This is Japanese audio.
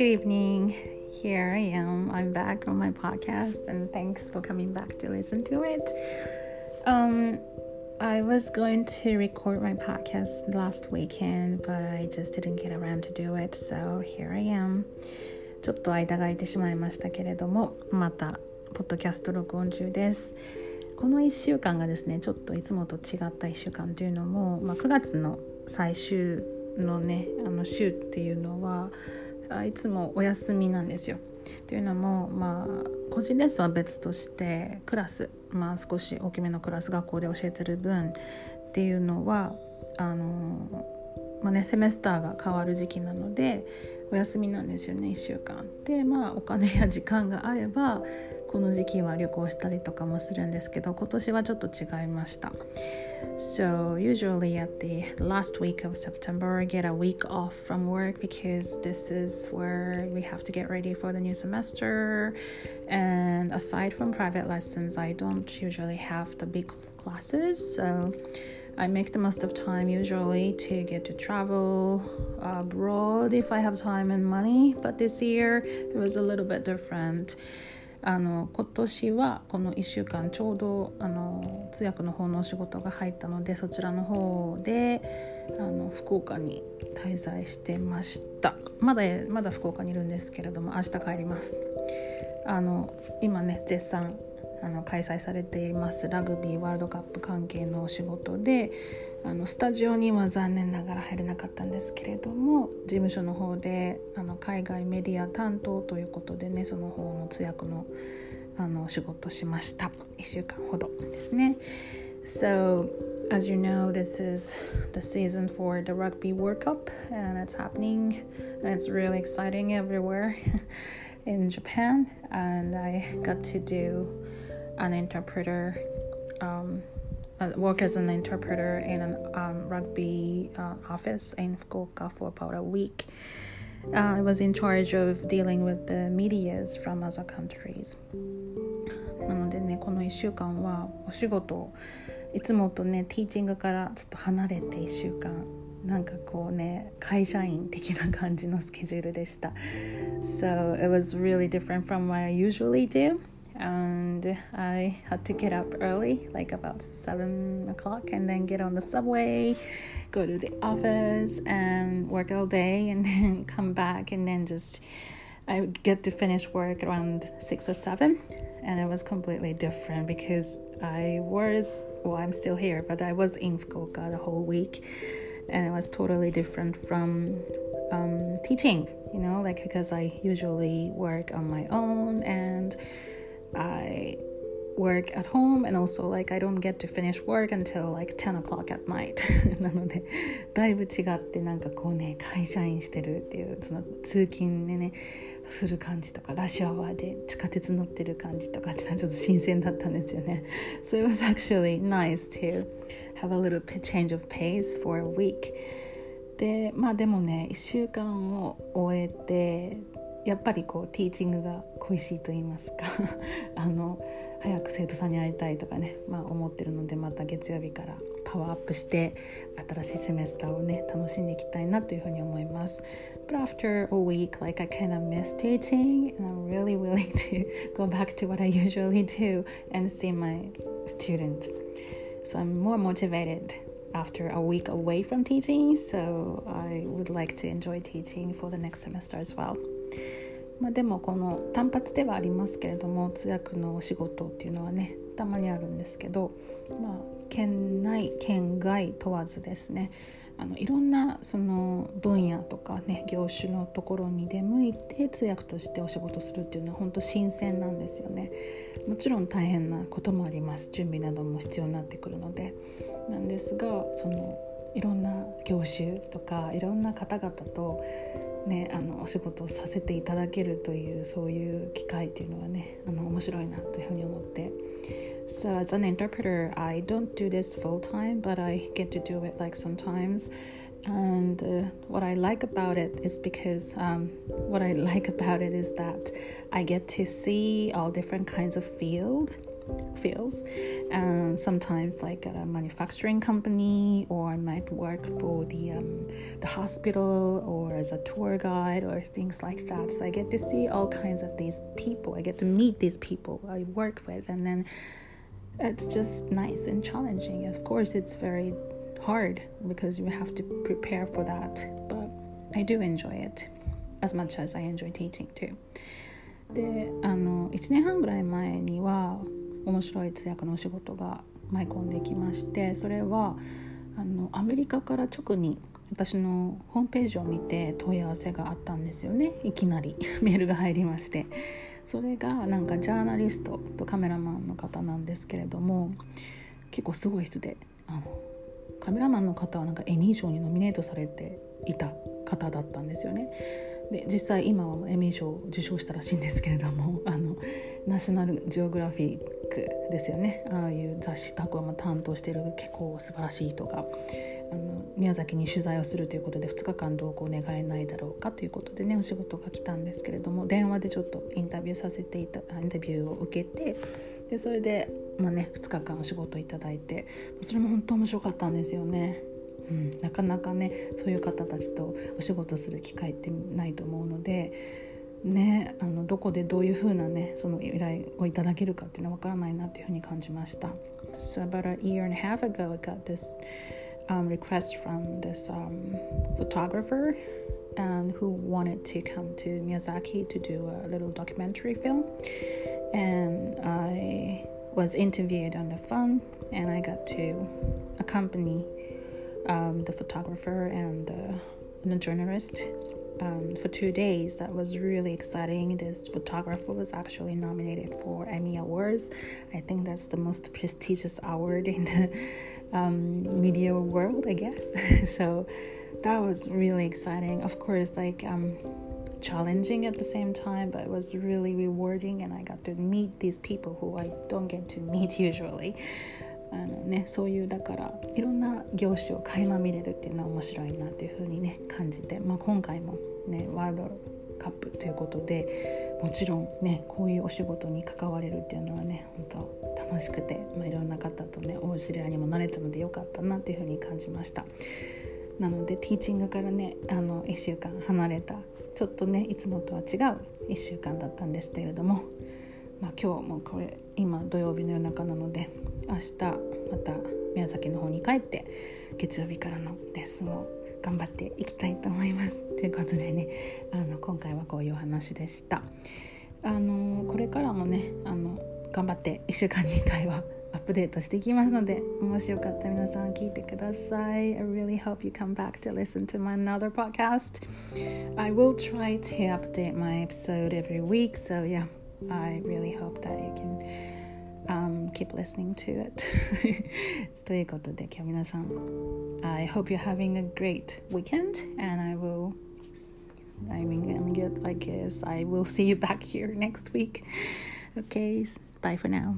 Good evening. Here I am. I'm back on my podcast, and thanks for coming back to listen to it. Um, I was going to record my podcast last weekend, but I just didn't get around to do it, so here I am. ちょっと間が空いてしまいましたけれども、またポッドキャスト録音中です。この1週間がですね、ちょっといつもと違った1週間というのも、まあ、9月の最終のねあの週っていうのはあいつもお休みなんですよ。というのもまあ個人レッスンは別としてクラスまあ少し大きめのクラス学校で教えてる分っていうのはあのまあねセメスターが変わる時期なのでお休みなんですよね1週間。でまあお金や時間があればこの時期は旅行したりとかもするんですけど今年はちょっと違いました。So usually at the last week of September I get a week off from work because this is where we have to get ready for the new semester and aside from private lessons I don't usually have the big classes so I make the most of time usually to get to travel abroad if I have time and money but this year it was a little bit different あの今年はこの1週間ちょうどあの通訳の方のお仕事が入ったのでそちらの方であの福岡に滞在してました。まだまだ福岡にいるんですけれども明日帰ります。あの今ね絶賛あの開催されていますラグビーワールドカップ関係のお仕事であのスタジオには残念ながら入れなかったんですけれども事務所の方であの海外メディア担当ということでねその方の通訳のあの仕事しました1週間ほどですね So as you know this is the season for the Rugby World Cup and it's happening and it's really exciting everywhere in Japan and I got to do an interpreter um, uh, work as an interpreter in a um, rugby uh, office in Fukuoka for about a week. Uh, I was in charge of dealing with the medias from other countries. なのでねこの1週間はお仕事いつもとねティーチングからちょっと離れて1週間なんかこうね会社員的な感じのスケジュールでした。So it was really different from what I usually do. and I had to get up early, like about seven o'clock, and then get on the subway, go to the office, and work all day, and then come back, and then just I get to finish work around six or seven, and it was completely different because I was well, I'm still here, but I was in Fukuoka the whole week, and it was totally different from um, teaching, you know, like because I usually work on my own and I work at home and also like I don't get to finish work until like 10 o'clock at night なのでだいぶ違ってなんかこうね会社員してるっていうその通勤でねする感じとかラッシュアワーで地下鉄乗ってる感じとかってのはちょっと新鮮だったんですよね So it was actually nice to have a little change of pace for a week でまあでもね1週間を終えてやっぱりこうティーチングが恋しいと言いますかあの早く生徒さんに会いたいとかね、まあ、思ってるのでまた月曜日からパワーアップして新しいセメスターをね楽しんでいきたいなというふうに思います。But after a week, like I kind of miss teaching, and I'm really willing to go back to what I usually do and see my students. So I'm more motivated after a week away from teaching, so I would like to enjoy teaching for the next semester as well. まあ、でもこの単発ではありますけれども通訳のお仕事っていうのはねたまにあるんですけど、まあ、県内県外問わずですねあのいろんなその分野とかね業種のところに出向いて通訳としてお仕事するっていうのは本当新鮮なんですよね。もちろん大変なこともあります。準備なども必要になってくるので。なんですがそのいろんな業種とかいろんな方々とね、あのお仕事をさせていただけるというそういう機会っていうのはねあの面白いなというふうに思って So as an interpreter I don't do this full time but I get to do it like sometimes and uh, what I like about it is because um, what I like about it is that I get to see all different kinds of field fields. Um, sometimes like at a manufacturing company, or I might work for the um, the hospital, or as a tour guide, or things like that. So I get to see all kinds of these people. I get to meet these people I work with, and then it's just nice and challenging. Of course, it's very hard because you have to prepare for that, but I do enjoy it as much as I enjoy teaching too. であの1年半ぐらい前には 面白い通訳のお仕事が舞い込んできましてそれはあのアメリカから直に私のホームページを見て問い合わせがあったんですよね。いきなり。メールが入りまして。それがなんかジャーナリストとカメラマンの方なんですけれども結構すごい人であのカメラマンの方はなんかエミー賞にノミネートされていた方だったんですよね。で実際今はエミー賞を受賞したらしいんですけれどもあのナショナルジオグラフィックですよねああいう雑誌とかも担当してる結構素晴らしい人があの宮崎に取材をするということで2日間同行願えないだろうかということでねお仕事が来たんですけれども電話でちょっとインタビューさせていたインタビューを受けてでそれで、まあね、2日間お仕事いただいてそれも本当面白かったんですよね。うん、なかなかねそういう方たちとお仕事する機会ってないと思うので、ね、あのどこでどういうふうなねその依頼をいただけるかっていうのは分からないなというふうに感じました。So about a year and a half ago I got this um, request from this um, photographer um, who wanted to come to Miyazaki to do a little documentary film and I was interviewed on the phone and I got to accompany um, the photographer and the, and the journalist um, for two days. That was really exciting. This photographer was actually nominated for Emmy Awards. I think that's the most prestigious award in the um, media world, I guess. so that was really exciting. Of course, like um, challenging at the same time, but it was really rewarding, and I got to meet these people who I don't get to meet usually. あのね、そういうだからいろんな業種を垣間見れるっていうのは面白いなっていうふうにね感じて、まあ、今回もねワールドカップということでもちろんねこういうお仕事に関われるっていうのはね本当楽しくて、まあ、いろんな方とねお知り合いにもなれたのでよかったなっていうふうに感じました。なのでティーチングからねあの1週間離れたちょっとねいつもとは違う1週間だったんですけれども、まあ、今日もこれ今土曜日の夜中なので明日また宮崎の方に帰って月曜日からのレッスンを頑張っていきたいと思います。ということでねあの今回はこういうお話でした。あのこれからもねあの頑張って1週間に1回はアップデートしていきますのでもしよかったら皆さん聞いてください I really hope you come back to listen to my another podcast I will try to update my episode every week so yeah I really hope that you can um, keep listening to it ということで今日皆さん I hope you're having a great weekend and I will I mean I'm good I guess I will see you back here next week okay bye for now